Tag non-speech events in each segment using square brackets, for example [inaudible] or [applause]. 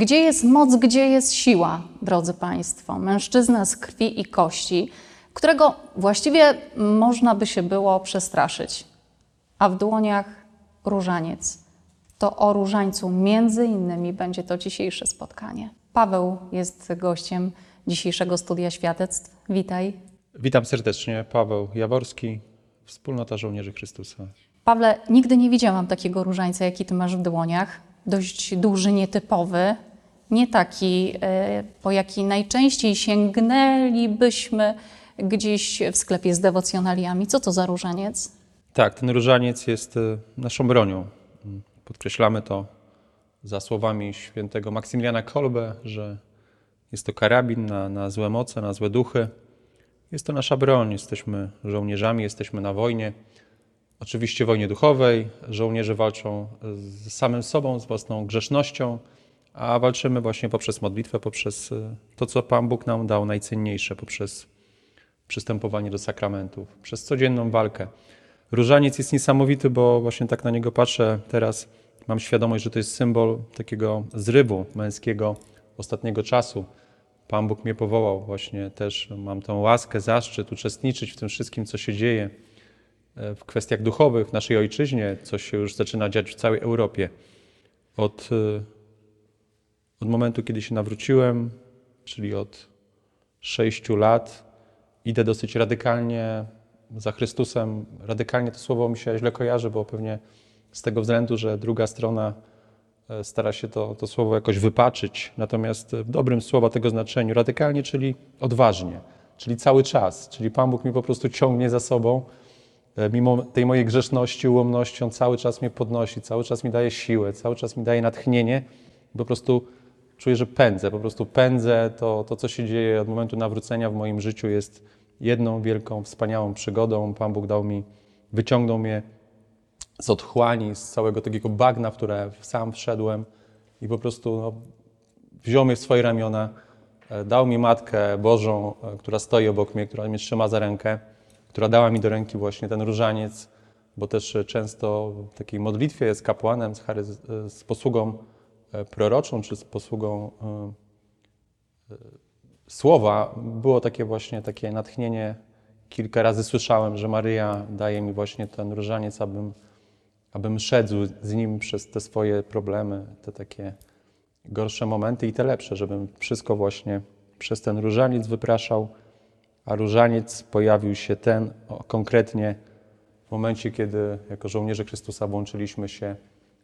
Gdzie jest moc, gdzie jest siła, drodzy Państwo? Mężczyzna z krwi i kości, którego właściwie można by się było przestraszyć, a w dłoniach różaniec. To o różańcu między innymi będzie to dzisiejsze spotkanie. Paweł jest gościem dzisiejszego studia świadectw. Witaj. Witam serdecznie, Paweł Jaworski, Wspólnota Żołnierzy Chrystusa. Pawle, nigdy nie widziałam takiego różańca, jaki ty masz w dłoniach. Dość duży, nietypowy. Nie taki, e, po jaki najczęściej sięgnęlibyśmy gdzieś w sklepie z dewocjonaliami. Co to za różaniec? Tak, ten różaniec jest e, naszą bronią. Podkreślamy to za słowami świętego Maksymiliana Kolbe, że jest to karabin na, na złe moce, na złe duchy. Jest to nasza broń. Jesteśmy żołnierzami, jesteśmy na wojnie. Oczywiście wojnie duchowej. Żołnierze walczą z samym sobą, z własną grzesznością, a walczymy właśnie poprzez modlitwę, poprzez e, to, co Pan Bóg nam dał najcenniejsze, poprzez przystępowanie do sakramentów, przez codzienną walkę. Różaniec jest niesamowity, bo właśnie tak na niego patrzę teraz. Mam świadomość, że to jest symbol takiego zrywu męskiego ostatniego czasu. Pan Bóg mnie powołał właśnie też. Mam tą łaskę, zaszczyt uczestniczyć w tym wszystkim, co się dzieje e, w kwestiach duchowych w naszej ojczyźnie, co się już zaczyna dziać w całej Europie. Od, e, od momentu, kiedy się nawróciłem, czyli od sześciu lat, idę dosyć radykalnie za Chrystusem. Radykalnie to słowo mi się źle kojarzy, bo pewnie z tego względu, że druga strona e, stara się to, to słowo jakoś wypaczyć. Natomiast w dobrym słowa tego znaczeniu radykalnie, czyli odważnie, czyli cały czas. Czyli Pan Bóg mi po prostu ciągnie za sobą. E, Mimo tej mojej grzeszności, ułomności, On cały czas mnie podnosi, cały czas mi daje siłę, cały czas mi daje natchnienie. Po prostu czuję, że pędzę, po prostu pędzę. To, to, co się dzieje od momentu nawrócenia w moim życiu jest jedną wielką, wspaniałą przygodą. Pan Bóg dał mi, wyciągnął mnie z otchłani, z całego takiego bagna, w które sam wszedłem i po prostu no, wziął mnie w swoje ramiona, e, dał mi Matkę Bożą, e, która stoi obok mnie, która mnie trzyma za rękę, która dała mi do ręki właśnie ten różaniec, bo też e, często w takiej modlitwie z kapłanem, z, z posługą proroczą, czy z posługą e, e, słowa, było takie właśnie takie natchnienie. Kilka razy słyszałem, że Maryja daje mi właśnie ten różaniec, abym, abym szedł z nim przez te swoje problemy, te takie gorsze momenty i te lepsze, żebym wszystko właśnie przez ten różaniec wypraszał. A różaniec pojawił się ten o, konkretnie w momencie, kiedy jako żołnierze Chrystusa włączyliśmy się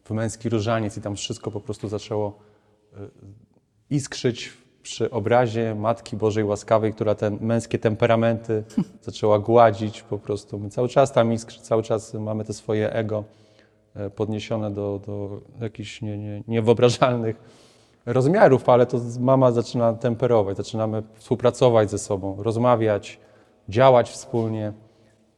w męski różaniec i tam wszystko po prostu zaczęło y, iskrzyć przy obrazie Matki Bożej Łaskawej, która te męskie temperamenty [laughs] zaczęła gładzić po prostu. My cały czas tam iskrzy, cały czas mamy te swoje ego e, podniesione do, do jakichś nie, nie, niewyobrażalnych rozmiarów, ale to mama zaczyna temperować, zaczynamy współpracować ze sobą, rozmawiać, działać wspólnie.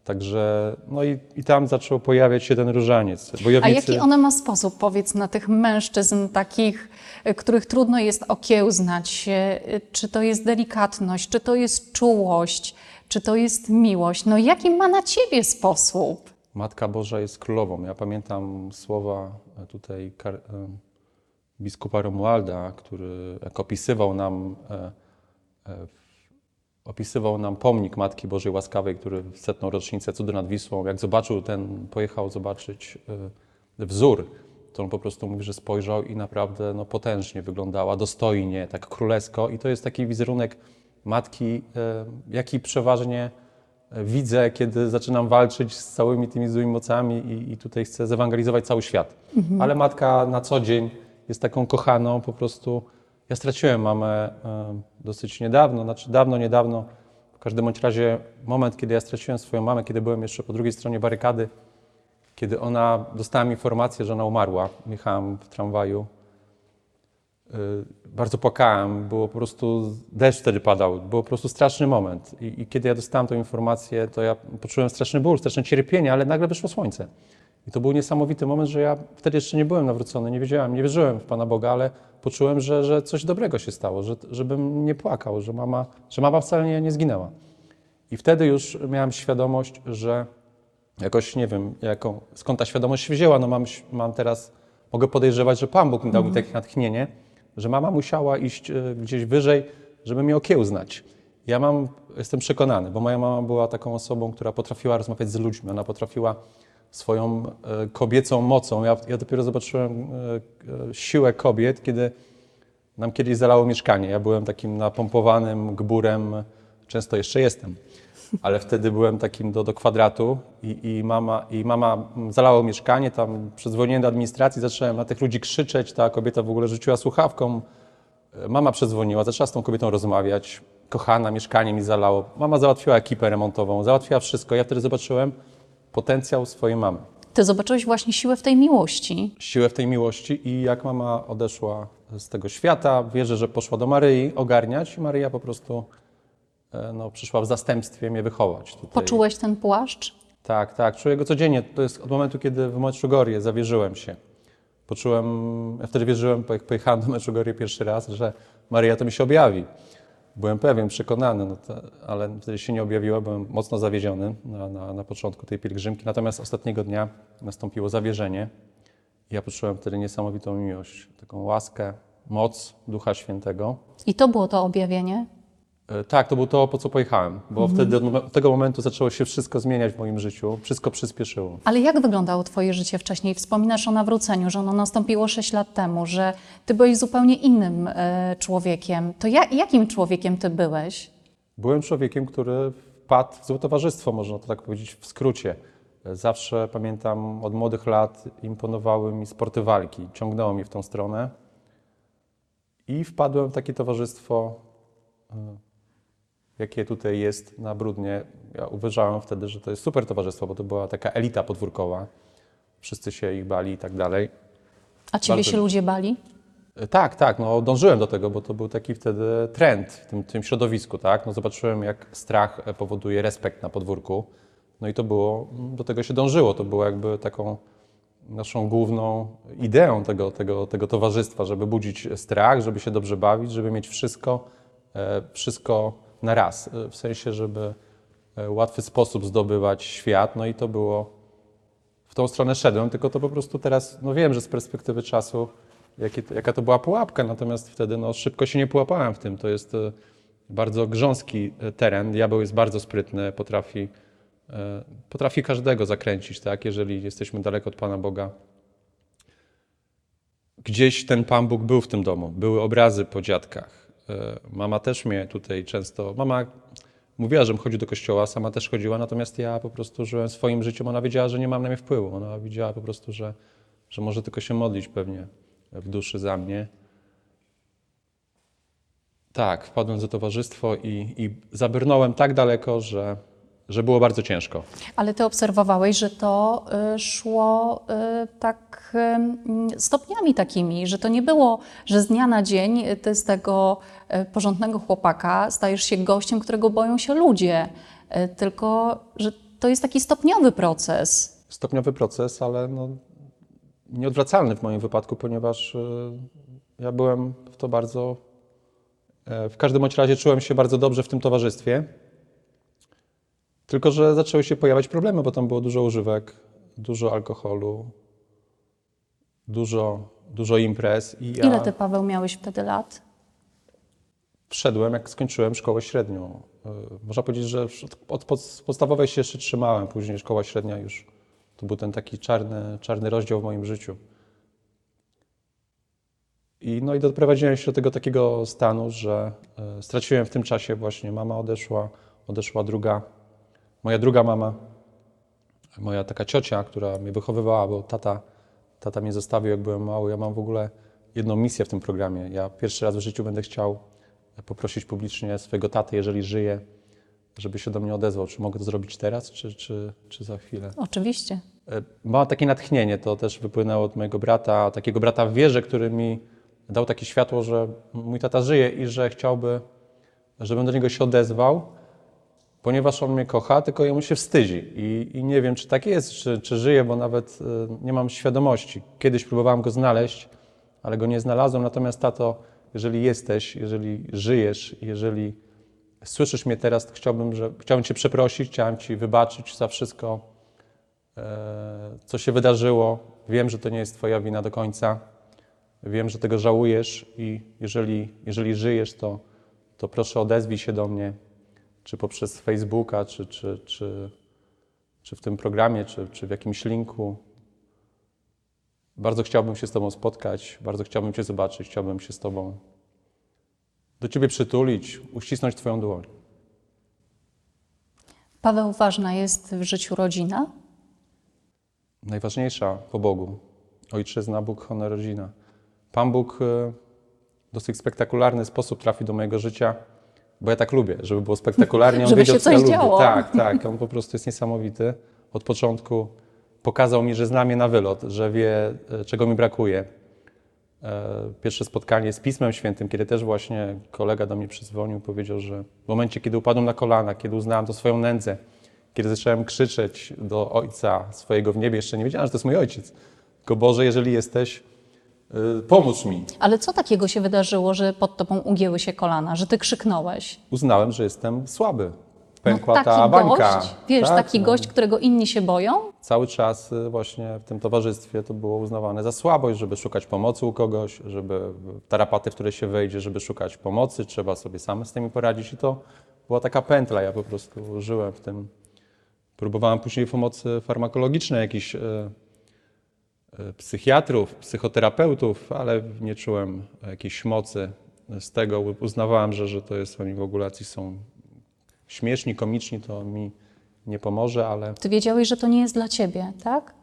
Także, no i, i tam zaczął pojawiać się ten różaniec. A Bojownicy... jaki on ma sposób, powiedz, na tych mężczyzn takich, y, których trudno jest okiełznać? Y, Czy to jest delikatność, czy to jest czułość, czy to jest miłość? No jaki ma na ciebie sposób? Matka Boża jest królową. Ja pamiętam słowa e, tutaj e, biskupa Romualda, który jak opisywał nam, e, e, opisywał nam pomnik Matki Bożej Łaskawej, który w setną rocznicę cudu nad Wisłą, jak zobaczył ten, pojechał zobaczyć e, wzór, to on po prostu mówi, że spojrzał i naprawdę no, potężnie wyglądała, dostojnie, tak królewsko i to jest taki wizerunek matki, e, jaki przeważnie e, widzę, kiedy zaczynam walczyć z całymi tymi złymi mocami i, i tutaj chcę zewangelizować cały świat. Ale matka na co dzień jest taką kochaną, po prostu. Ja straciłem mamę e, dosyć niedawno, znaczy dawno, niedawno. W każdym bądź razie moment, kiedy ja straciłem swoją mamę, kiedy byłem jeszcze po drugiej stronie barykady, kiedy ona, dostałem informację, że ona umarła. Jechałem w tramwaju. Y, Bardzo płakałem, było po prostu, deszcz wtedy padał, było po prostu straszny moment. I, I kiedy ja dostałem tę informację, to ja poczułem straszny ból, straszne cierpienie, ale nagle wyszło słońce. I to był niesamowity moment, że ja wtedy jeszcze nie byłem nawrócony, nie wiedziałem, nie wierzyłem w Pana Boga, ale poczułem, że, że coś dobrego się stało, że, żebym nie płakał, że mama, że mama wcale nie, nie zginęła. I wtedy już miałem świadomość, że jakoś nie wiem, jaką, skąd ta świadomość się wzięła. No mam, mam teraz, mogę podejrzewać, że Pan Bóg mi dał mi takie natchnienie, że mama musiała iść e, gdzieś wyżej, żeby mnie okiełznać. Ja mam, jestem przekonany, bo moja mama była taką osobą, która potrafiła rozmawiać z ludźmi, ona potrafiła swoją e, kobiecą mocą. Ja, ja dopiero zobaczyłem e, e, siłę kobiet, kiedy nam kiedyś zalało mieszkanie. Ja byłem takim napompowanym gburem, często jeszcze jestem, ale wtedy byłem takim do, do kwadratu i, i, mama, i mama zalało mieszkanie, tam przedzwoniłem do administracji, zacząłem na tych ludzi krzyczeć, ta kobieta w ogóle rzuciła słuchawką, mama przedzwoniła, zaczęła z tą kobietą rozmawiać, kochana, mieszkanie mi zalało, mama załatwiła ekipę remontową, załatwiła wszystko, ja wtedy zobaczyłem potencjał swojej mamy Ty zobaczyłeś właśnie siłę w tej miłości. siłę w tej miłości i jak mama odeszła z tego świata, wierzę, że poszła do Maryi ogarniać i Maryja po prostu e, no, przyszła w zastępstwie mnie wychować. Tutaj. Poczułeś ten płaszcz? Tak, tak, czuję go codziennie. To jest od momentu, kiedy w Meczugorje zawierzyłem się. Poczułem, ja wtedy wierzyłem, jak pojechałem do Meczugorje pierwszy raz, że Maryja to mi się objawi. Byłem pewien, przekonany, no to, ale wtedy się nie objawiła, byłem mocno zawiedziony na, na, na początku tej pielgrzymki. Natomiast ostatniego dnia nastąpiło zawierzenie. Ja poczułem wtedy niesamowitą miłość, taką łaskę, moc Ducha Świętego. I to było to objawienie? E, Tak, to było to, po co pojechałem, bo wtedy od, tego momentu zaczęło się wszystko zmieniać w moim życiu, wszystko przyspieszyło. Ale jak wyglądało Twoje życie wcześniej? Wspominasz o nawróceniu, że ono nastąpiło 6 lat temu, że Ty byłeś zupełnie innym e, człowiekiem. To ja, jakim człowiekiem Ty byłeś? Byłem człowiekiem, który wpadł w złe towarzystwo, można to tak powiedzieć w skrócie. E, Zawsze pamiętam od młodych lat imponowały mi sporty walki, ciągnęło mnie w tą stronę i wpadłem w takie towarzystwo, jakie tutaj jest na Brudnie. Ja uważałem wtedy, że to jest super towarzystwo, bo to była taka elita podwórkowa. Wszyscy się ich bali i tak dalej. A Ciebie Bardzo- się ludzie bali? E, Tak, tak, no dążyłem do tego, bo to był taki wtedy trend w tym, tym środowisku, tak? No zobaczyłem, jak strach e, powoduje respekt na podwórku. No i to było, mm, do tego się dążyło, to było jakby taką naszą główną ideą tego, tego, tego towarzystwa, żeby budzić strach, żeby się dobrze bawić, żeby mieć wszystko, e, wszystko na raz, e, w sensie, żeby e, łatwy sposób zdobywać świat, no i to było w tą stronę szedłem, tylko to po prostu teraz, no wiem, że z perspektywy czasu, jaka to była pułapka, natomiast wtedy no, szybko się nie połapałem w tym. To jest e, bardzo grząski teren, diabeł jest bardzo sprytny, potrafi, potrafi każdego zakręcić, tak, jeżeli jesteśmy daleko od Pana Boga. Gdzieś ten Pan Bóg był w tym domu, były obrazy po dziadkach. E, Mama też mnie tutaj często, mama mówiła, żebym chodził do kościoła, sama też chodziła, natomiast ja po prostu żyłem swoim życiem. Ona wiedziała, że nie mam na mnie wpływu. Ona widziała po prostu, że, że może tylko się modlić pewnie w duszy za mnie. Tak, wpadłem za towarzystwo i, i zabrnąłem tak daleko, że, że było bardzo ciężko. Ale Ty obserwowałeś, że to y, szło y, tak stopniami takimi, że to nie było, że z dnia na dzień Ty z tego y, porządnego chłopaka stajesz się gościem, którego boją się ludzie, tylko że to jest taki stopniowy proces. Stopniowy proces, ale no, nieodwracalny w moim wypadku, ponieważ ja byłem w to bardzo. e, W każdym bądź razie czułem się bardzo dobrze w tym towarzystwie. Tylko, że zaczęły się pojawiać problemy, bo tam było dużo używek, dużo alkoholu, dużo, dużo imprez. I ja Ile Ty, Paweł, miałeś wtedy lat? wszedłem, jak skończyłem szkołę średnią. Y, Można powiedzieć, że od, od pod- podstawowej się jeszcze trzymałem, później szkoła średnia już. To był ten taki czarny, czarny rozdział w moim życiu. I, no i doprowadziłem się do tego takiego stanu, że y, straciłem w tym czasie właśnie, mama odeszła, odeszła druga, moja druga mama, moja taka ciocia, która mnie wychowywała, bo tata, tata mnie zostawił, jak byłem mały. Ja mam w ogóle jedną misję w tym programie. Ja pierwszy raz w życiu będę chciał poprosić publicznie swojego tatę, jeżeli żyje, żeby się do mnie odezwał. Czy mogę to zrobić teraz, czy, czy, czy za chwilę? Oczywiście. E, Mam takie natchnienie, to też wypłynęło od mojego brata, takiego brata w wierze, który mi dał takie światło, że mój tata żyje i że chciałby, żebym do niego się odezwał, ponieważ on mnie kocha, tylko jemu się wstydzi. I, i nie wiem, czy tak jest, czy, czy żyje, bo nawet e, nie mam świadomości. Kiedyś próbowałem go znaleźć, ale go nie znalazłem. Natomiast tato, jeżeli jesteś, jeżeli żyjesz, jeżeli słyszysz mnie teraz, chciałbym, że, chciałbym Cię przeprosić, chciałem Ci wybaczyć za wszystko, e, co się wydarzyło. Wiem, że to nie jest Twoja wina do końca. Wiem, że tego żałujesz i jeżeli, jeżeli żyjesz, to, to proszę odezwij się do mnie, czy poprzez Facebooka, czy, czy, czy, czy w tym programie, czy, czy w jakimś linku. Bardzo chciałbym się z Tobą spotkać, bardzo chciałbym Cię zobaczyć, chciałbym się z Tobą do Ciebie przytulić, uścisnąć Twoją dłoń. Paweł, ważna jest w życiu rodzina? Najważniejsza po Bogu. Ojczyzna, Bóg, honor, rodzina. Pan Bóg w dosyć spektakularny sposób trafi do mojego życia, bo ja tak lubię, żeby było spektakularnie. On Żeby wiedział, się co ja coś lubię. działo. Tak, tak. On po prostu jest niesamowity. Od początku pokazał mi, że zna mnie na wylot, że wie, e, czego mi brakuje. E, Pierwsze spotkanie z Pismem Świętym, kiedy też właśnie kolega do mnie przyzwonił, powiedział, że w momencie, kiedy upadłem na kolana, kiedy uznałem to swoją nędzę, kiedy zacząłem krzyczeć do Ojca swojego w niebie, jeszcze nie wiedziałem, że to jest mój Ojciec. Tylko Boże, jeżeli jesteś, pomóż mi. Ale co takiego się wydarzyło, że pod tobą ugięły się kolana, że ty krzyknąłeś? Uznałem, że jestem słaby. Pękła no, ta bańka. gość, wiesz, Tak, taki no. gość, którego inni się boją? Cały czas y, właśnie w tym towarzystwie to było uznawane za słabość, żeby szukać pomocy u kogoś, żeby tarapaty, w które się wejdzie, żeby szukać pomocy, trzeba sobie sam z tymi poradzić i to była taka pętla, ja po prostu żyłem w tym. Próbowałem później pomocy farmakologicznej jakichś e, e, psychiatrów, psychoterapeutów, ale nie czułem jakiejś mocy z tego. Uznawałem, że, że to jest, oni w ogóle są śmieszni, komiczni, to mi nie pomoże, ale Ty wiedziałeś, że to nie jest dla ciebie, tak?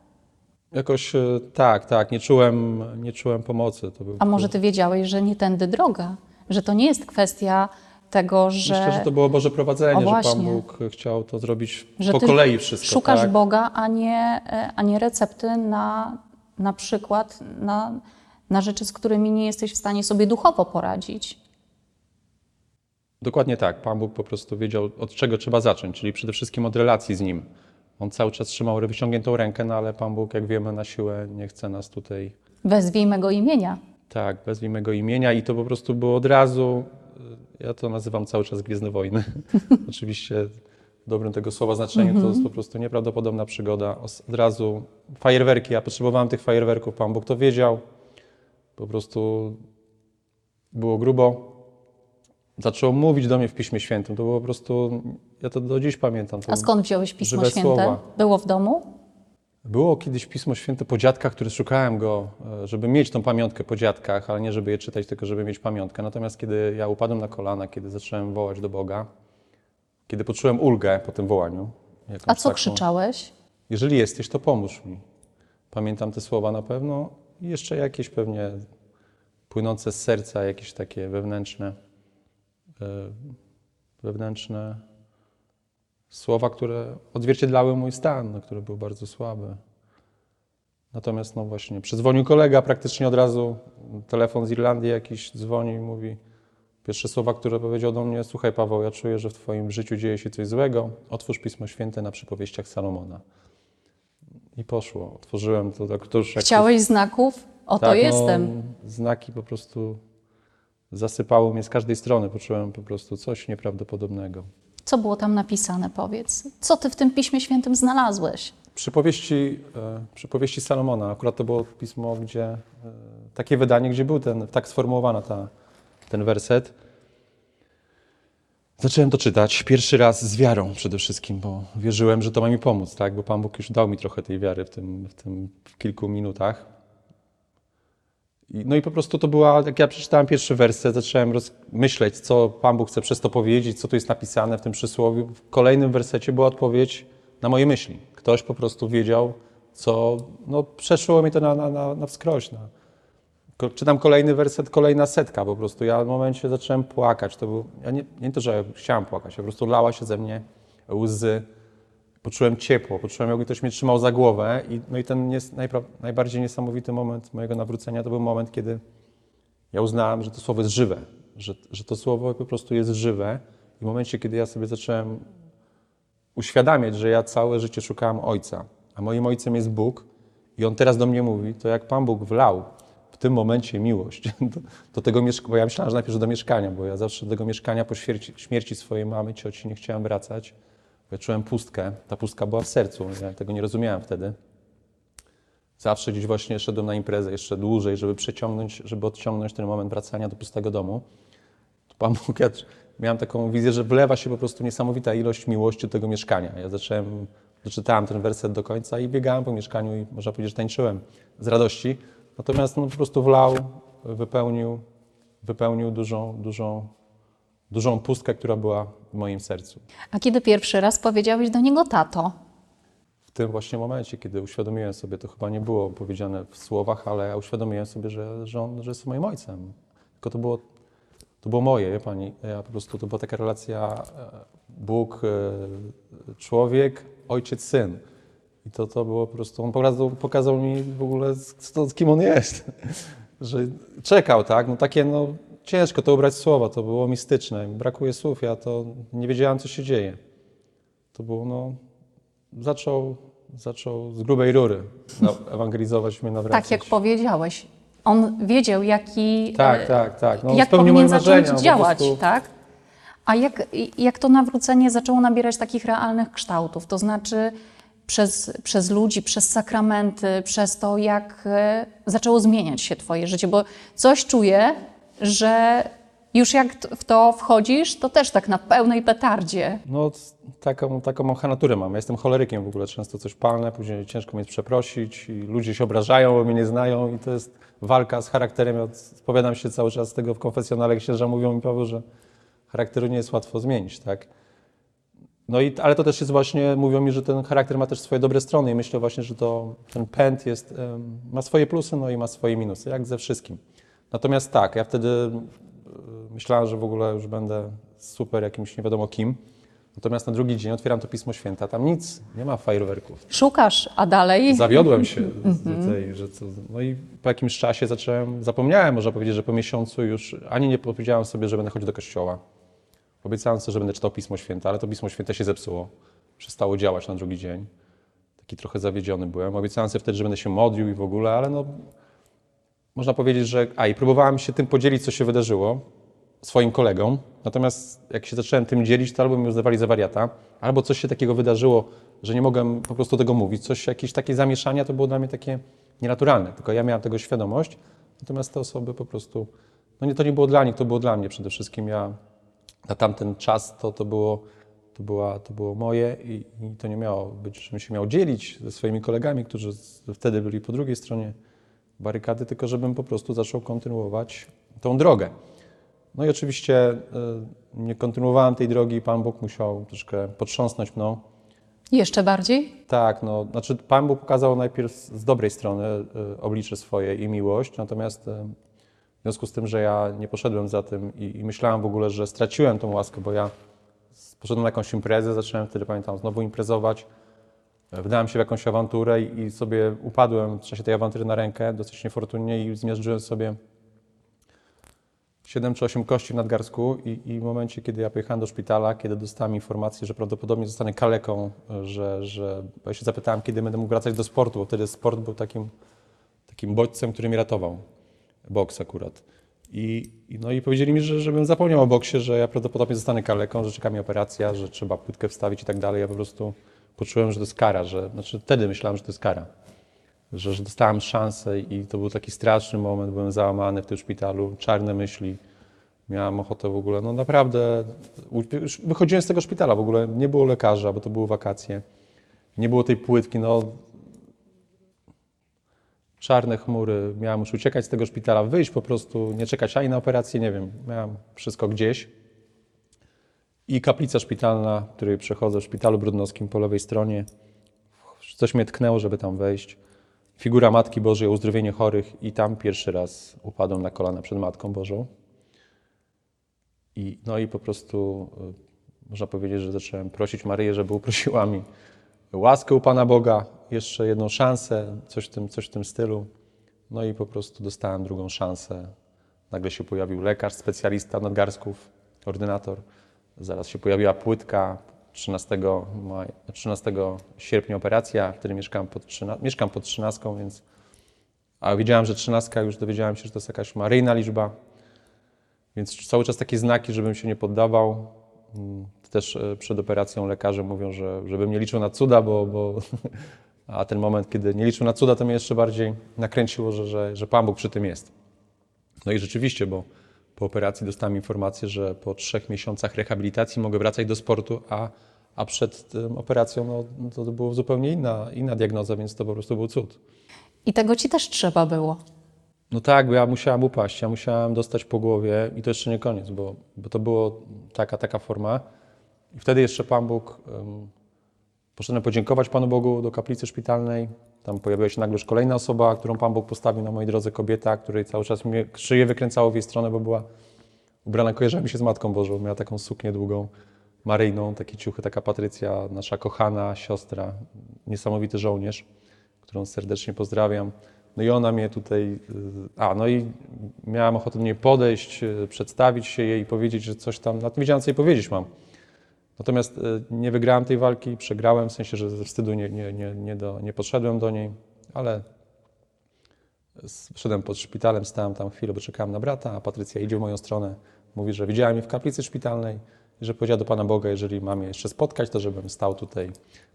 Jakoś e, tak, tak, nie czułem, nie czułem pomocy. To był, A może ty wiedziałeś, że nie tędy droga? Że to nie jest kwestia tego, że, Myślę, że to było Boże prowadzenie, O, że Pan. Bóg chciał to zrobić że po kolei wszystko. szukasz tak? Boga, a nie, e, a nie recepty na, na przykład na, na rzeczy, z którymi nie jesteś w stanie sobie duchowo poradzić. Dokładnie tak. Pan Bóg po prostu wiedział, od czego trzeba zacząć, czyli przede wszystkim od relacji z Nim. On cały czas trzymał wyciągniętą rękę, no ale Pan Bóg, jak wiemy, na siłę nie chce nas tutaj, Wezwij mego imienia. tak, wezwij mego imienia i to po prostu było od razu, ja to nazywam cały czas Gwiezdne Wojny. [laughs] Oczywiście dobrym tego słowa znaczeniu to jest po prostu nieprawdopodobna przygoda. Od razu fajerwerki, ja potrzebowałem tych fajerwerków, Pan Bóg to wiedział. Po prostu było grubo. Zaczął mówić do mnie w Piśmie Świętym. To było po prostu, ja to do dziś pamiętam. A skąd wziąłeś Pismo Święte? słowa. Było w domu? Było kiedyś Pismo Święte po dziadkach, które szukałem go, e, żeby mieć tą pamiątkę po dziadkach, ale nie żeby je czytać, tylko żeby mieć pamiątkę. Natomiast kiedy ja upadłem na kolana, kiedy zacząłem wołać do Boga, kiedy poczułem ulgę po tym wołaniu. A co taką, krzyczałeś? Jeżeli jesteś, to pomóż mi. Pamiętam te słowa na pewno i jeszcze jakieś pewnie płynące z serca, jakieś takie wewnętrzne, e, wewnętrzne słowa, które odzwierciedlały mój stan, no, który był bardzo słaby. Natomiast no właśnie, przydzwonił kolega praktycznie od razu, telefon z Irlandii jakiś dzwoni i mówi, pierwsze słowa, które powiedział do mnie, słuchaj Paweł, ja czuję, że w twoim życiu dzieje się coś złego, otwórz Pismo Święte na przypowieściach Salomona. I poszło. Otworzyłem to, tak, to już Chciałeś znaków? Oto tak, jestem. No, znaki po prostu zasypały mnie z każdej strony. Poczułem po prostu coś nieprawdopodobnego. Co było tam napisane, powiedz? Co ty w tym Piśmie Świętym znalazłeś? Przypowieści, e, przypowieści Salomona. Akurat to było pismo, gdzie e, takie wydanie, gdzie był ten, tak sformułowana ta, ten werset. Zacząłem to czytać pierwszy raz z wiarą przede wszystkim, bo wierzyłem, że to ma mi pomóc, tak? Bo Pan Bóg już dał mi trochę tej wiary w tym, w tym w kilku minutach. No i po prostu to była, jak ja przeczytałem pierwszy werset, zacząłem myśleć, co Pan Bóg chce przez to powiedzieć, co tu jest napisane w tym przysłowiu. W kolejnym wersecie była odpowiedź na moje myśli. Ktoś po prostu wiedział, co, no przeszło mi to na, na, na, na wskroś. Na. Czytam kolejny werset, kolejna setka po prostu. Ja w momencie zacząłem płakać. To był, ja nie, nie to, że chciałem płakać, po prostu lała się ze mnie łzy. Poczułem ciepło, poczułem, jakby ktoś mnie trzymał za głowę. I, no i ten najbardziej niesamowity moment mojego nawrócenia to był moment, kiedy ja uznałem, że to słowo jest żywe, że, że to słowo po prostu jest żywe. I w momencie, kiedy ja sobie zacząłem uświadamiać, że ja całe życie szukałem Ojca, a moim Ojcem jest Bóg i On teraz do mnie mówi, to jak Pan Bóg wlał w tym momencie miłość [laughs] do, do tego mieszkania, bo ja myślałem, że najpierw do mieszkania, bo ja zawsze do tego mieszkania po śmierci, śmierci swojej mamy, cioci nie chciałem wracać, ja czułem pustkę, ta pustka była w sercu, ja tego nie rozumiałem wtedy. zawsze gdzieś właśnie szedłem na imprezę jeszcze dłużej, żeby przeciągnąć, żeby odciągnąć ten moment wracania do pustego domu. To Pan [laughs] Bóg, ja miałem taką wizję, że wlewa się po prostu niesamowita ilość miłości do tego mieszkania. Ja zacząłem, doczytałem ten werset do końca i biegałem po mieszkaniu i można powiedzieć, że tańczyłem z radości. Natomiast no, po prostu wlał, wypełnił, wypełnił dużą, dużą, dużą pustkę, która była w moim sercu. A kiedy pierwszy raz powiedziałeś do niego tato? w tym właśnie momencie, kiedy uświadomiłem sobie, to chyba nie było powiedziane w słowach, ale ja uświadomiłem sobie, że, że on że jest moim ojcem. Tylko to było, to było moje, wie pani. Ja po prostu, to była taka relacja e, Bóg, e, człowiek, ojciec, syn. I to, to było po prostu, on pokazał, pokazał mi w ogóle, z, kim on jest. [laughs] że czekał, tak? No takie, no ciężko to ubrać słowa, to było mistyczne. Brakuje słów, ja to nie wiedziałem, co się dzieje. To było, no, zaczął, zaczął z grubej rury no, [laughs] ewangelizować mnie nawracać. Tak jak powiedziałeś. On wiedział, jaki, Tak, e, tak, tak. No, jak powinien zacząć marzenia, działać, prostu- tak? A jak, jak to nawrócenie zaczęło nabierać takich realnych kształtów? To znaczy przez, przez ludzi, przez sakramenty, przez to, jak e, zaczęło zmieniać się Twoje życie, bo coś czuję, że już jak w to wchodzisz, to też tak na pełnej petardzie. No, taką, taką mam naturę mam. Ja jestem cholerykiem w ogóle, często coś palnę, później ciężko mnie przeprosić i ludzie się obrażają, bo mnie nie znają i to jest walka z charakterem. Ja spowiadam się cały czas z tego w konfesjonale. Księża mówią mi, Paweł, że charakteru nie jest łatwo zmienić, tak? No i, ale to też jest właśnie, mówią mi, że ten charakter ma też swoje dobre strony i myślę właśnie, że to, ten pęd jest, ma swoje plusy, no i ma swoje minusy, jak ze wszystkim. Natomiast tak, ja wtedy myślałem, że w ogóle już będę super jakimś nie wiadomo kim. Natomiast na drugi dzień otwieram to Pismo Święte, a tam nic, nie ma fajerwerków. Szukasz, a dalej Zawiodłem się [laughs] z tej, że to, no i po jakimś czasie zacząłem, zapomniałem, można powiedzieć, że po miesiącu już ani nie powiedziałem sobie, że będę chodził do kościoła. Obiecałem sobie, że będę czytał Pismo Święte, ale to Pismo Święte się zepsuło. Przestało działać na drugi dzień. Taki trochę zawiedziony byłem. Obiecałem sobie wtedy, że będę się modlił i w ogóle, ale no można powiedzieć, że a i próbowałem się tym podzielić, co się wydarzyło swoim kolegom. Natomiast jak się zacząłem tym dzielić, to albo mnie uznawali za wariata, albo coś się takiego wydarzyło, że nie mogłem po prostu tego mówić. Coś, jakieś takie zamieszania to było dla mnie takie nienaturalne. Tylko ja miałem tego świadomość, natomiast te osoby po prostu, no nie, to nie było dla nich, to było dla mnie przede wszystkim. Ja na tamten czas to, to, było, to, była, to było moje i, i to nie miało być, żebym się miał dzielić ze swoimi kolegami, którzy z- wtedy byli po drugiej stronie barykady, tylko żebym po prostu zaczął kontynuować tą drogę. No i oczywiście y, nie kontynuowałem tej drogi, Pan Bóg musiał troszkę potrząsnąć mną. jeszcze bardziej? Tak, no, znaczy Pan Bóg pokazał najpierw z dobrej strony y, oblicze swoje i miłość, natomiast y, w związku z tym, że ja nie poszedłem za tym i, i myślałem w ogóle, że straciłem tą łaskę, bo ja poszedłem na jakąś imprezę, zacząłem wtedy, pamiętam, znowu imprezować, wdałem się w jakąś awanturę i, sobie upadłem w czasie tej awantury na rękę, dosyć niefortunnie i zmiażdżyłem sobie 7 czy 8 kości w nadgarsku i, i w momencie, kiedy ja pojechałem do szpitala, kiedy dostałem informację, że prawdopodobnie zostanę kaleką, że, że bo ja się zapytałem, kiedy będę mógł wracać do sportu, bo wtedy sport był takim, takim bodźcem, który mnie ratował. Boks akurat. I, no i powiedzieli mi, że żebym zapomniał o boksie, że ja prawdopodobnie zostanę kaleką, że czeka mnie operacja, że trzeba płytkę wstawić i tak dalej. Ja po prostu poczułem, że to jest kara, że, znaczy wtedy myślałem, że to jest kara że, że dostałem szansę i to był taki straszny moment, byłem załamany w tym szpitalu, czarne myśli. Miałem ochotę w ogóle, no naprawdę, już wychodziłem z tego szpitala w ogóle, nie było lekarza, bo to były wakacje, nie było tej płytki, no czarne chmury, miałem już uciekać z tego szpitala, wyjść po prostu, nie czekać ani na operację, nie wiem, miałem wszystko gdzieś. I kaplica szpitalna, której przechodzę w szpitalu brudnowskim po lewej stronie, coś mnie tknęło, żeby tam wejść. Figura Matki Bożej, uzdrowienie chorych i tam pierwszy raz upadłem na kolana przed Matką Bożą. I, no i po prostu y, można powiedzieć, że zacząłem prosić Maryję, żeby uprosiła mi łaskę u Pana Boga, jeszcze jedną szansę, coś w tym, coś w tym stylu. No i po prostu dostałem drugą szansę. Nagle się pojawił lekarz, specjalista nadgarsków, ordynator. Zaraz się pojawiła płytka. 13, maj, 13 sierpnia operacja, wtedy mieszkam pod, 13, mieszkam pod 13, więc a wiedziałem, że 13 już dowiedziałem się, że to jest jakaś maryjna liczba, więc cały czas takie znaki, żebym się nie poddawał. Też e, przed operacją lekarze mówią, że żebym nie liczył na cuda, bo, bo [laughs] A ten moment, kiedy nie liczył na cuda, to mnie jeszcze bardziej nakręciło, że, że, że Pan Bóg przy tym jest. No i rzeczywiście, bo po operacji dostałem informację, że po trzech miesiącach rehabilitacji mogę wracać do sportu, a, a przed operacją no, to była zupełnie inna, inna diagnoza, więc to po prostu był cud. I tego ci też trzeba było. No tak, bo ja musiałem upaść, ja musiałem dostać po głowie i to jeszcze nie koniec, bo, bo to było taka, taka forma. I wtedy jeszcze Pan Bóg, um, poszedłem podziękować Panu Bogu do kaplicy szpitalnej. Tam pojawiła się nagle już kolejna osoba, którą Pan Bóg postawił na mojej drodze, kobieta, której cały czas mnie szyję wykręcało w jej stronę, bo była ubrana, kojarzyła mi się z Matką Bożą, miała taką suknię długą, maryjną, takie ciuchy, taka Patrycja, nasza kochana siostra, niesamowity żołnierz, którą serdecznie pozdrawiam. No i ona mnie tutaj, y, a no i miałam ochotę do niej podejść, y, przedstawić się jej i powiedzieć, że coś tam, na tym wiedziałam, co jej powiedzieć mam. Natomiast y, nie wygrałem tej walki, przegrałem, w sensie, że ze wstydu nie, nie, nie, nie, do, nie podszedłem do niej, ale szedłem pod szpitalem, stałem tam chwilę, bo czekałem na brata, a Patrycja idzie w moją stronę, mówi, że widziała mnie w kaplicy szpitalnej i że powiedziała do Pana Boga, jeżeli mam je jeszcze spotkać, to żebym stał tutaj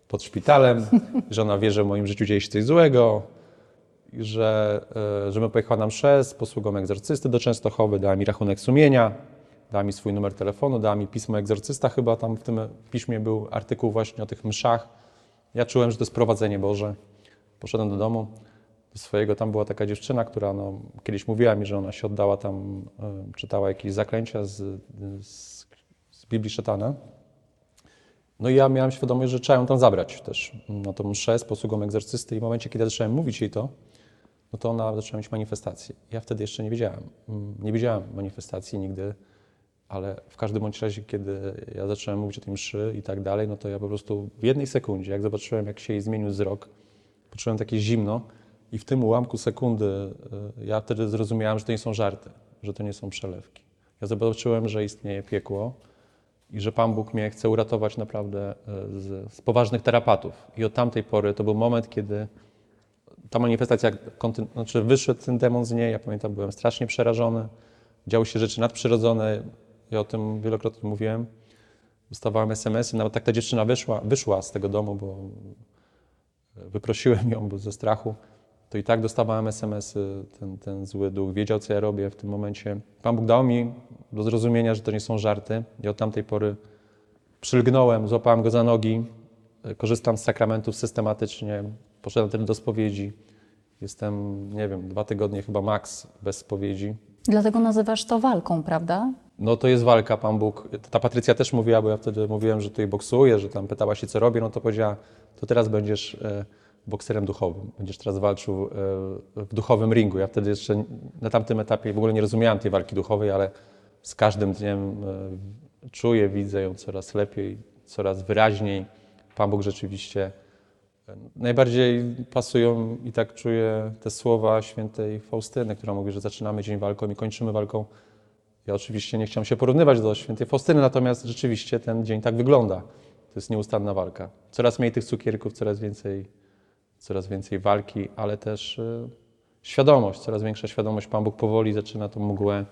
pod szpitalem, że ona wie, że w moim życiu dzieje się coś złego, że, e, żebym pojechał na mszę z posługą egzorcysty do Częstochowy, dała mi rachunek sumienia, dała mi swój numer telefonu, dała mi pismo egzorcysta, chyba tam w tym piśmie był artykuł właśnie o tych mszach. Ja czułem, że to jest prowadzenie Boże. Poszedłem do domu, do swojego, tam była taka dziewczyna, która no, kiedyś mówiła mi, że ona się oddała tam, e, czytała jakieś zaklęcia z, z, z Biblii Szatana. No i ja miałem świadomość, że trzeba ją tam zabrać też na tą mszę z posługą egzorcysty i w momencie, kiedy zacząłem mówić jej to, no to ona zaczęła mieć manifestację. Ja wtedy jeszcze nie wiedziałem. Mm, Nie widziałem manifestacji nigdy, ale w każdym bądź razie, kiedy ja zacząłem mówić o tej mszy i tak dalej, no to ja po prostu w jednej sekundzie, jak zobaczyłem, jak się jej zmienił wzrok, poczułem takie zimno i w tym ułamku sekundy y, ja wtedy zrozumiałem, że to nie są żarty, że to nie są przelewki. Ja zobaczyłem, że istnieje piekło, i że Pan Bóg mnie chce uratować naprawdę e, z, z poważnych tarapatów. I od tamtej pory to był moment, kiedy ta manifestacja, znaczy wyszedł ten demon z niej, ja pamiętam, byłem strasznie przerażony, działy się rzeczy nadprzyrodzone, ja o tym wielokrotnie mówiłem, dostawałem SMS-y, nawet tak ta dziewczyna wyszła, wyszła z tego domu, bo wyprosiłem ją ze strachu, to i tak dostawałem SMS-y, ten, ten zły duch wiedział, co ja robię w tym momencie. Pan Bóg dał mi do zrozumienia, że to nie są żarty i od tamtej pory przylgnąłem, złapałem go za nogi, y, korzystam z sakramentów systematycznie, poszedłem też do spowiedzi. Jestem, nie wiem, dwa tygodnie chyba maks bez spowiedzi. Dlatego nazywasz to walką, prawda? No to jest walka, Pan Bóg. Ta Patrycja też mówiła, bo ja wtedy mówiłem, że tutaj boksuję, że tam pytała się, co robię, no to powiedziała, to teraz będziesz e, bokserem duchowym, będziesz teraz walczył e, w duchowym ringu. Ja wtedy jeszcze na tamtym etapie w ogóle nie rozumiałem tej walki duchowej, ale z każdym dniem e, czuję, widzę ją coraz lepiej, coraz wyraźniej. Pan Bóg rzeczywiście Najbardziej pasują i tak czuję te słowa świętej Faustyny, która mówi, że zaczynamy dzień walką i kończymy walką ja oczywiście nie chciałem się porównywać do świętej Faustyny, natomiast rzeczywiście ten dzień tak wygląda. To jest nieustanna walka. Coraz mniej tych cukierków, coraz więcej, coraz więcej walki, ale też y, świadomość, coraz większa świadomość. Pan Bóg powoli zaczyna tą mgłę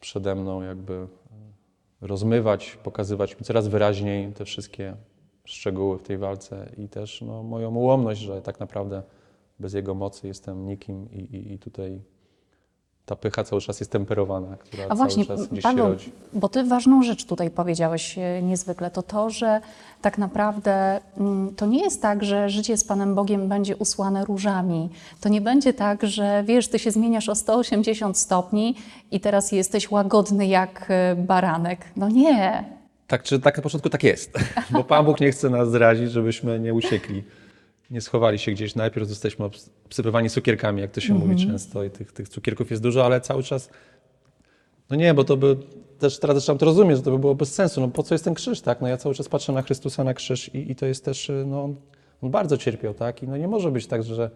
przede mną jakby y, rozmywać, pokazywać mi coraz wyraźniej te wszystkie szczegóły w tej walce i też no, moją ułomność, że tak naprawdę bez Jego mocy jestem nikim i, i, i tutaj ta pycha cały czas jest temperowana, która A właśnie, cały czas gdzieś Paweł, się rodzi. bo ty ważną rzecz tutaj powiedziałeś e, niezwykle, to to, że tak naprawdę mm, to nie jest tak, że życie z Panem Bogiem będzie usłane różami. To nie będzie tak, że wiesz, ty się zmieniasz o 180 stopni i teraz jesteś łagodny jak e, baranek. No nie. Tak, czy tak na początku tak jest, bo Pan Bóg nie chce nas zrazić, żebyśmy nie uciekli, nie schowali się gdzieś. Najpierw jesteśmy obsypywani cukierkami, jak to się mówi często i tych, tych cukierków jest dużo, ale cały czas, no nie, bo to by, też teraz zaczynam to rozumieć, że to by było bez sensu, no po co jest ten krzyż, tak? No ja cały czas patrzę na Chrystusa, na krzyż i, i to jest też, no on, on bardzo cierpiał, tak? I no nie może być tak, że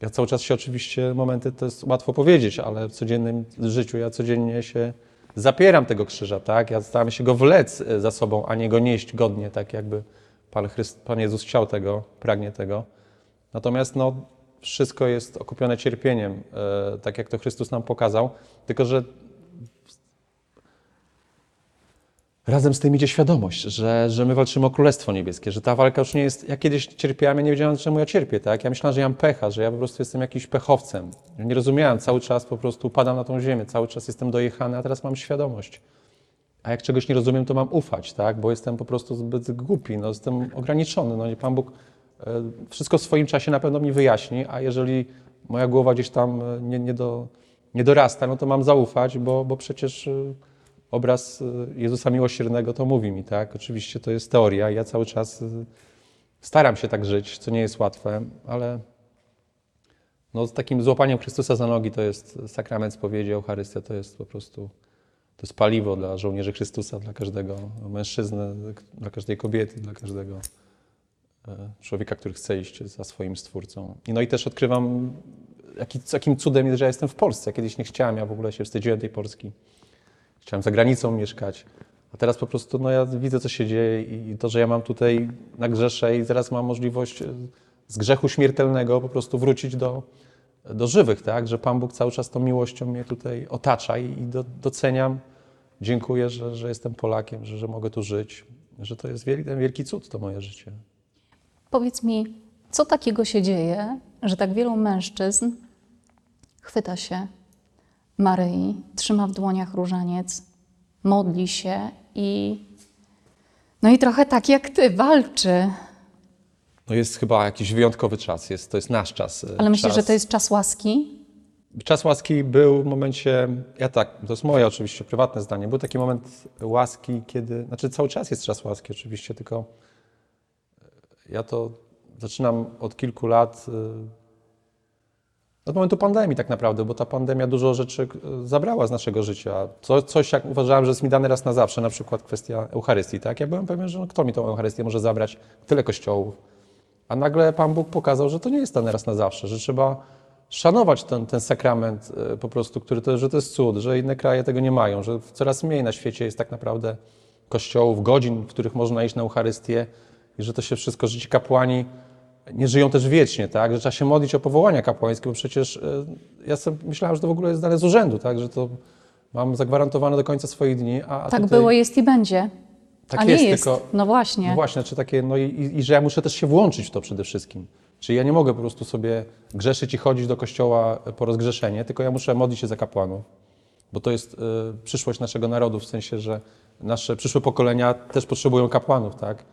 ja cały czas się oczywiście, momenty to jest łatwo powiedzieć, ale w codziennym życiu ja codziennie się zapieram tego krzyża, tak? Ja staram się go wlec e, za sobą, a nie go nieść godnie, tak jakby Pan, Chryst, Pan Jezus chciał tego, pragnie tego. Natomiast no, wszystko jest okupione cierpieniem, e, tak jak to Chrystus nam pokazał, tylko że razem z tym idzie świadomość, że, że my walczymy o Królestwo Niebieskie, że ta walka już nie jest... Ja kiedyś cierpiałem, ja nie wiedziałem, czemu ja cierpię, tak? Ja myślałem, że ja mam pecha, że ja po prostu jestem jakimś pechowcem. Nie rozumiałem, cały czas po prostu upadam na tą ziemię, cały czas jestem dojechany, a teraz mam świadomość. A jak czegoś nie rozumiem, to mam ufać, tak? Bo jestem po prostu zbyt głupi, no, jestem ograniczony. No, Pan Bóg e, wszystko w swoim czasie na pewno mi wyjaśni, a jeżeli moja głowa gdzieś tam e, nie, nie, do, nie dorasta, no to mam zaufać, bo, bo przecież e, obraz Jezusa Miłosiernego to mówi mi, tak? Oczywiście to jest teoria ja cały czas staram się tak żyć, co nie jest łatwe, ale no, z takim złapaniem Chrystusa za nogi to jest sakrament spowiedzi, Eucharystia to jest po prostu to jest paliwo dla żołnierzy Chrystusa, dla każdego mężczyzny, dla każdej kobiety, dla każdego e, człowieka, który chce iść za swoim Stwórcą. No i też odkrywam, jaki, jakim cudem jest, że ja jestem w Polsce. Ja kiedyś nie chciałem, ja w ogóle się wstydziłem tej Polski. Chciałem za granicą mieszkać. A teraz po prostu no ja widzę, co się dzieje i to, że ja mam tutaj na grzesze i zaraz mam możliwość e, z grzechu śmiertelnego po prostu wrócić do, do żywych, tak? Że Pan Bóg cały czas tą miłością mnie tutaj otacza i, i do, doceniam. Dziękuję, że, że jestem Polakiem, że, że mogę tu żyć, że to jest wielki, wielki cud, to moje życie. Powiedz mi, co takiego się dzieje, że tak wielu mężczyzn chwyta się Maryi, trzyma w dłoniach różaniec, modli się i no i trochę tak jak ty walczy. No jest chyba jakiś wyjątkowy czas, jest, to jest nasz czas. e, Ale myślisz, czas, że to jest czas łaski? Czas łaski był w momencie, ja tak, to jest moje oczywiście prywatne zdanie, był taki moment łaski, kiedy, znaczy cały czas jest czas łaski oczywiście, tylko ja to zaczynam od kilku lat, y, od momentu pandemii tak naprawdę, bo ta pandemia dużo rzeczy zabrała z naszego życia. Co, coś jak uważałem, że jest mi dane raz na zawsze, na przykład kwestia Eucharystii, tak? Ja byłem pewien, że no, kto mi tą Eucharystię może zabrać, tyle kościołów. A nagle Pan Bóg pokazał, że to nie jest dane raz na zawsze, że trzeba szanować ten, ten sakrament y, po prostu, który to, że to jest cud, że inne kraje tego nie mają, że coraz mniej na świecie jest tak naprawdę kościołów, godzin, w których można iść na Eucharystię i że to się wszystko, że ci kapłani nie żyją też wiecznie, tak? Że trzeba się modlić o powołania kapłańskie, bo przecież y, ja sobie myślałem, że to w ogóle jest dane z urzędu, tak? Że to mam zagwarantowane do końca swoich dni, a, a Tak tutaj... było, jest i będzie. Tak A jest, nie jest. tylko- No właśnie. No właśnie, czy takie, no i, i, że ja muszę też się włączyć w to przede wszystkim. Czyli ja nie mogę po prostu sobie grzeszyć i chodzić do kościoła po rozgrzeszenie, tylko ja muszę modlić się za kapłanów, bo to jest y, przyszłość naszego narodu, w sensie, że nasze przyszłe pokolenia też potrzebują kapłanów, tak?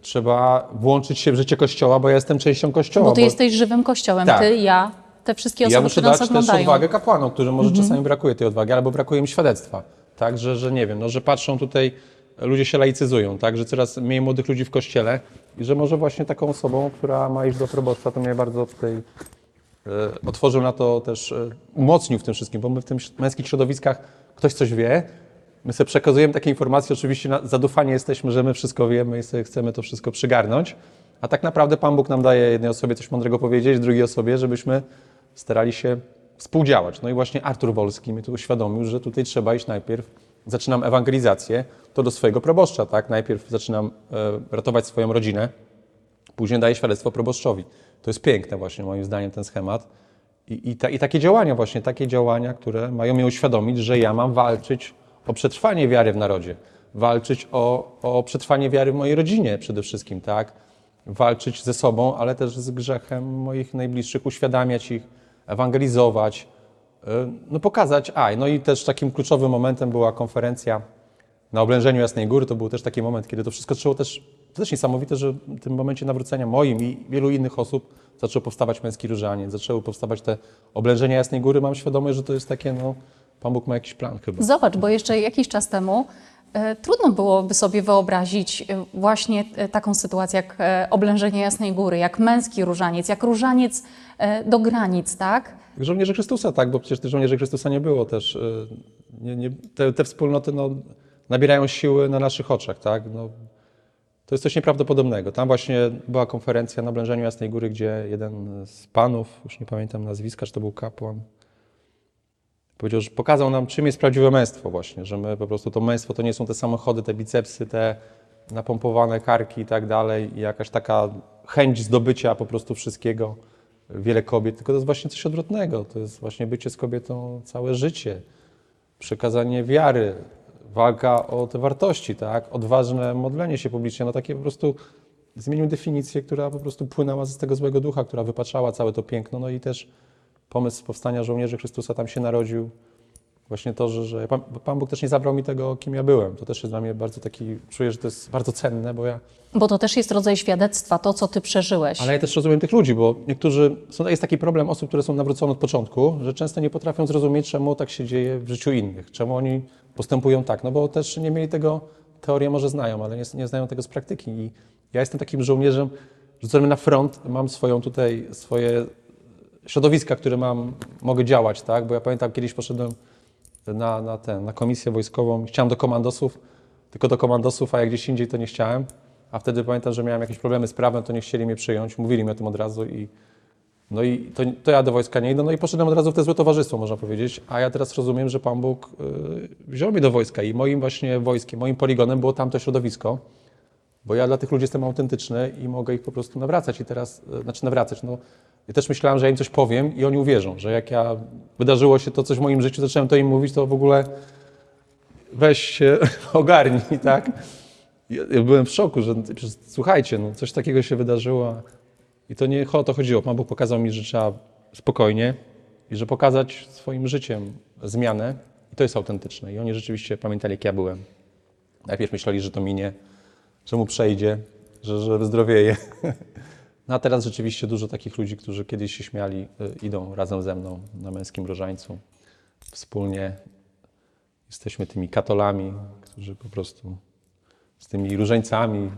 Trzeba włączyć się w życie kościoła, bo ja jestem częścią kościoła. Bo ty jesteś żywym kościołem, Tak. ty, ja, te wszystkie osoby, ja muszę które nas dać też oglądają. odwagę kapłanom, którym może czasami brakuje tej odwagi, albo brakuje im świadectwa. Tak, że, że nie wiem, no, że patrzą tutaj, ludzie się laicyzują, tak, że coraz mniej młodych ludzi w kościele i że może właśnie taką osobą, która ma iść do probostwa, to mnie bardzo tutaj e, otworzył na to też, e, umocnił w tym wszystkim, bo my w tym męskich środowiskach ktoś coś wie, my sobie przekazujemy takie informacje, oczywiście na, zadufani jesteśmy, że my wszystko wiemy i chcemy to wszystko przygarnąć, a tak naprawdę Pan Bóg nam daje jednej osobie coś mądrego powiedzieć, drugiej osobie, żebyśmy starali się współdziałać. No i właśnie Artur Wolski mi tu uświadomił, że tutaj trzeba iść najpierw, zaczynam ewangelizację, to do swojego proboszcza, tak? Najpierw zaczynam e, ratować swoją rodzinę, później daję świadectwo proboszczowi. To jest piękne właśnie moim zdaniem ten schemat. I, i, ta, I takie działania właśnie, takie działania, które mają mnie uświadomić, że ja mam walczyć o przetrwanie wiary w narodzie, walczyć o, o przetrwanie wiary w mojej rodzinie przede wszystkim, tak? Walczyć ze sobą, ale też z grzechem moich najbliższych, uświadamiać ich, ewangelizować, no pokazać, a, no i też takim kluczowym momentem była konferencja na oblężeniu Jasnej Góry, to był też taki moment, kiedy to wszystko zaczęło też, to też niesamowite, że w tym momencie nawrócenia moim i wielu innych osób zaczął powstawać męski różaniec, zaczęły powstawać te oblężenia Jasnej Góry. Mam świadomość, że to jest takie, no, Pan Bóg ma jakiś plan chyba. Zobacz, bo jeszcze jakiś czas temu e, trudno byłoby sobie wyobrazić e, właśnie taką sytuację jak oblężenie Jasnej Góry, jak męski różaniec, jak różaniec do granic, tak? Żołnierze Chrystusa, tak, bo przecież tych żołnierzy Chrystusa nie było też. y, Nie, nie, te, te wspólnoty no, nabierają siły na naszych oczach, tak. No, to jest coś nieprawdopodobnego. Tam właśnie była konferencja na oblężeniu Jasnej Góry, gdzie jeden z panów, już nie pamiętam nazwiska, czy to był kapłan, powiedział, że pokazał nam, czym jest prawdziwe męstwo właśnie, że my po prostu to męstwo to nie są te samochody, te bicepsy, te napompowane karki i tak dalej i jakaś taka chęć zdobycia po prostu wszystkiego, wiele kobiet, tylko to jest właśnie coś odwrotnego, to jest właśnie bycie z kobietą całe życie, przekazanie wiary walka o te wartości, tak? Odważne modlenie się publicznie, no takie po prostu zmienił definicję, która po prostu płynęła z tego złego ducha, która wypaczała całe to piękno, no i też pomysł powstania żołnierzy Chrystusa tam się narodził. Właśnie to, że, że Pan, Pan Bóg też nie zabrał mi tego, kim ja byłem. To też jest dla mnie bardzo taki, czuję, że to jest bardzo cenne, bo ja Bo to też jest rodzaj świadectwa, to co ty przeżyłeś. ale ja też rozumiem tych ludzi, bo niektórzy, są, jest taki problem osób, które są nawrócone od początku, że często nie potrafią zrozumieć, czemu tak się dzieje w życiu innych, czemu oni postępują tak, no bo też nie mieli tego, teorię może znają, ale nie, nie znają tego z praktyki i ja jestem takim żołnierzem, rzucony na front, mam swoją tutaj, swoje środowiska, które mam, mogę działać, tak, bo ja pamiętam kiedyś poszedłem na, na, ten, na komisję wojskową, chciałem do komandosów, tylko do komandosów, a jak gdzieś indziej to nie chciałem. A wtedy pamiętam, że miałem jakieś problemy z prawem, to nie chcieli mnie przyjąć, mówili mi o tym od razu i no i to, to ja do wojska nie idę, no i poszedłem od razu w te złe towarzystwo, można powiedzieć. A ja teraz rozumiem, że Pan Bóg y, wziął mnie do wojska i moim właśnie wojskiem, moim poligonem było tamto środowisko, bo ja dla tych ludzi jestem autentyczny i mogę ich po prostu nawracać i teraz, y, znaczy nawracać, no. Ja też myślałem, że ja im coś powiem i oni uwierzą, że jak ja, wydarzyło się to coś w moim życiu, zacząłem to im mówić, to w ogóle weź się [laughs] ogarnij, tak? Ja, byłem w szoku, że słuchajcie, no, coś takiego się wydarzyło i to nie o to chodziło. Pan Bóg pokazał mi, że trzeba spokojnie i że pokazać swoim życiem zmianę i to jest autentyczne. I oni rzeczywiście pamiętali, jak ja byłem. Najpierw myśleli, że to minie, że mu przejdzie, że, że wyzdrowieje. [laughs] No a teraz rzeczywiście dużo takich ludzi, którzy kiedyś się śmiali, y, idą razem ze mną na męskim różańcu. Wspólnie jesteśmy tymi katolami, którzy po prostu z tymi różańcami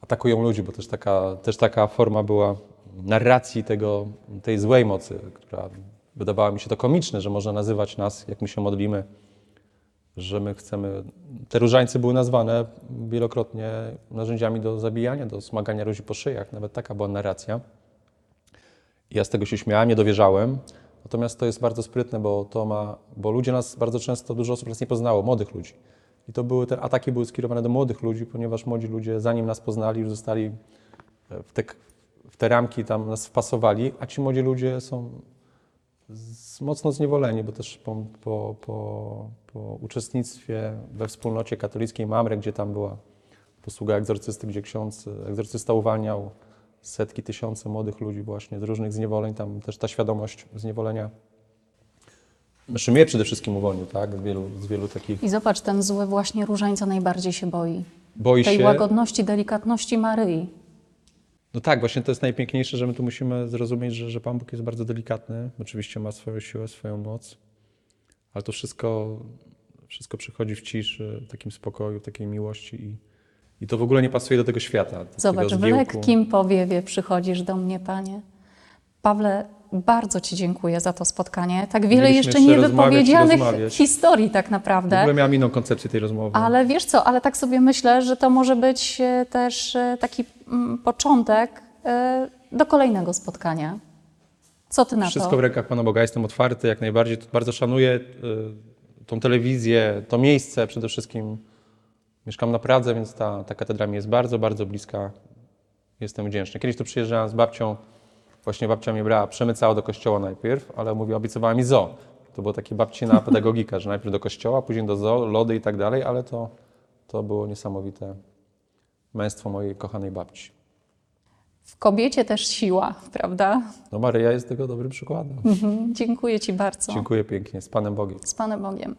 atakują ludzi, bo też taka, też taka forma była narracji tego, tej złej mocy, która wydawała mi się to komiczne, że można nazywać nas, jak my się modlimy, że my chcemy. Te różańce były nazwane wielokrotnie narzędziami do zabijania, do smagania ludzi po szyjach. Nawet taka była narracja. Ja z tego się śmiałem, nie dowierzałem. Natomiast to jest bardzo sprytne, bo to ma, bo ludzie nas bardzo często, dużo osób nas nie poznało, młodych ludzi. I to były, te ataki były skierowane do młodych ludzi, ponieważ młodzi ludzie, zanim nas poznali, już zostali e, w te, w te ramki tam nas wpasowali, a ci młodzi ludzie są z, mocno zniewoleni, bo też po, po, po, po uczestnictwie we wspólnocie katolickiej Mamre, gdzie tam była posługa egzorcysty, gdzie ksiądz egzorcysta uwalniał setki, tysiące młodych ludzi właśnie z różnych zniewoleń, tam też ta świadomość zniewolenia znaczy mnie przede wszystkim uwolnił, tak? Z wielu, z wielu takich... I zobacz, ten zły właśnie różańca najbardziej się boi. Boi Tej się... łagodności, delikatności Maryi. No tak, właśnie to jest najpiękniejsze, że my tu musimy zrozumieć, że, że Pan Bóg jest bardzo delikatny. Oczywiście ma swoją siłę, swoją moc, ale to wszystko, wszystko przychodzi w ciszy, w takim spokoju, w takiej miłości i, i to w ogóle nie pasuje do tego świata. do Zobacz, tego w lekkim powiewie przychodzisz do mnie, Panie. Pawle, bardzo Ci dziękuję za to spotkanie. Tak wiele Mieliśmy jeszcze niewypowiedzianych rozmawiać. historii tak W naprawdę. ogóle miałam inną koncepcję tej rozmowy. Ale wiesz co, ale tak sobie myślę, że to może być e, też e, taki mm, początek e, do kolejnego spotkania. Co ty na Wszystko to? w rękach Pana Boga, jestem otwarty jak najbardziej. Bardzo szanuję tą telewizję, to miejsce przede wszystkim. Mieszkam na Pradze, więc ta, ta katedra mi jest bardzo, bardzo bliska. Jestem wdzięczny. Kiedyś tu przyjeżdżałem z babcią, właśnie babcia mnie brała, przemycała do kościoła najpierw, ale mówiła, obiecywała mi zoo. To była taka babcina [laughs] pedagogika, że najpierw do kościoła, później do zoo, lody i tak dalej, ale to, to było niesamowite męstwo mojej kochanej babci. W kobiecie też siła, prawda? No Maryja jest tego dobrym przykładem. Mhm. Dziękuję Ci bardzo. Dziękuję pięknie, z Panem Bogiem. Z Panem Bogiem.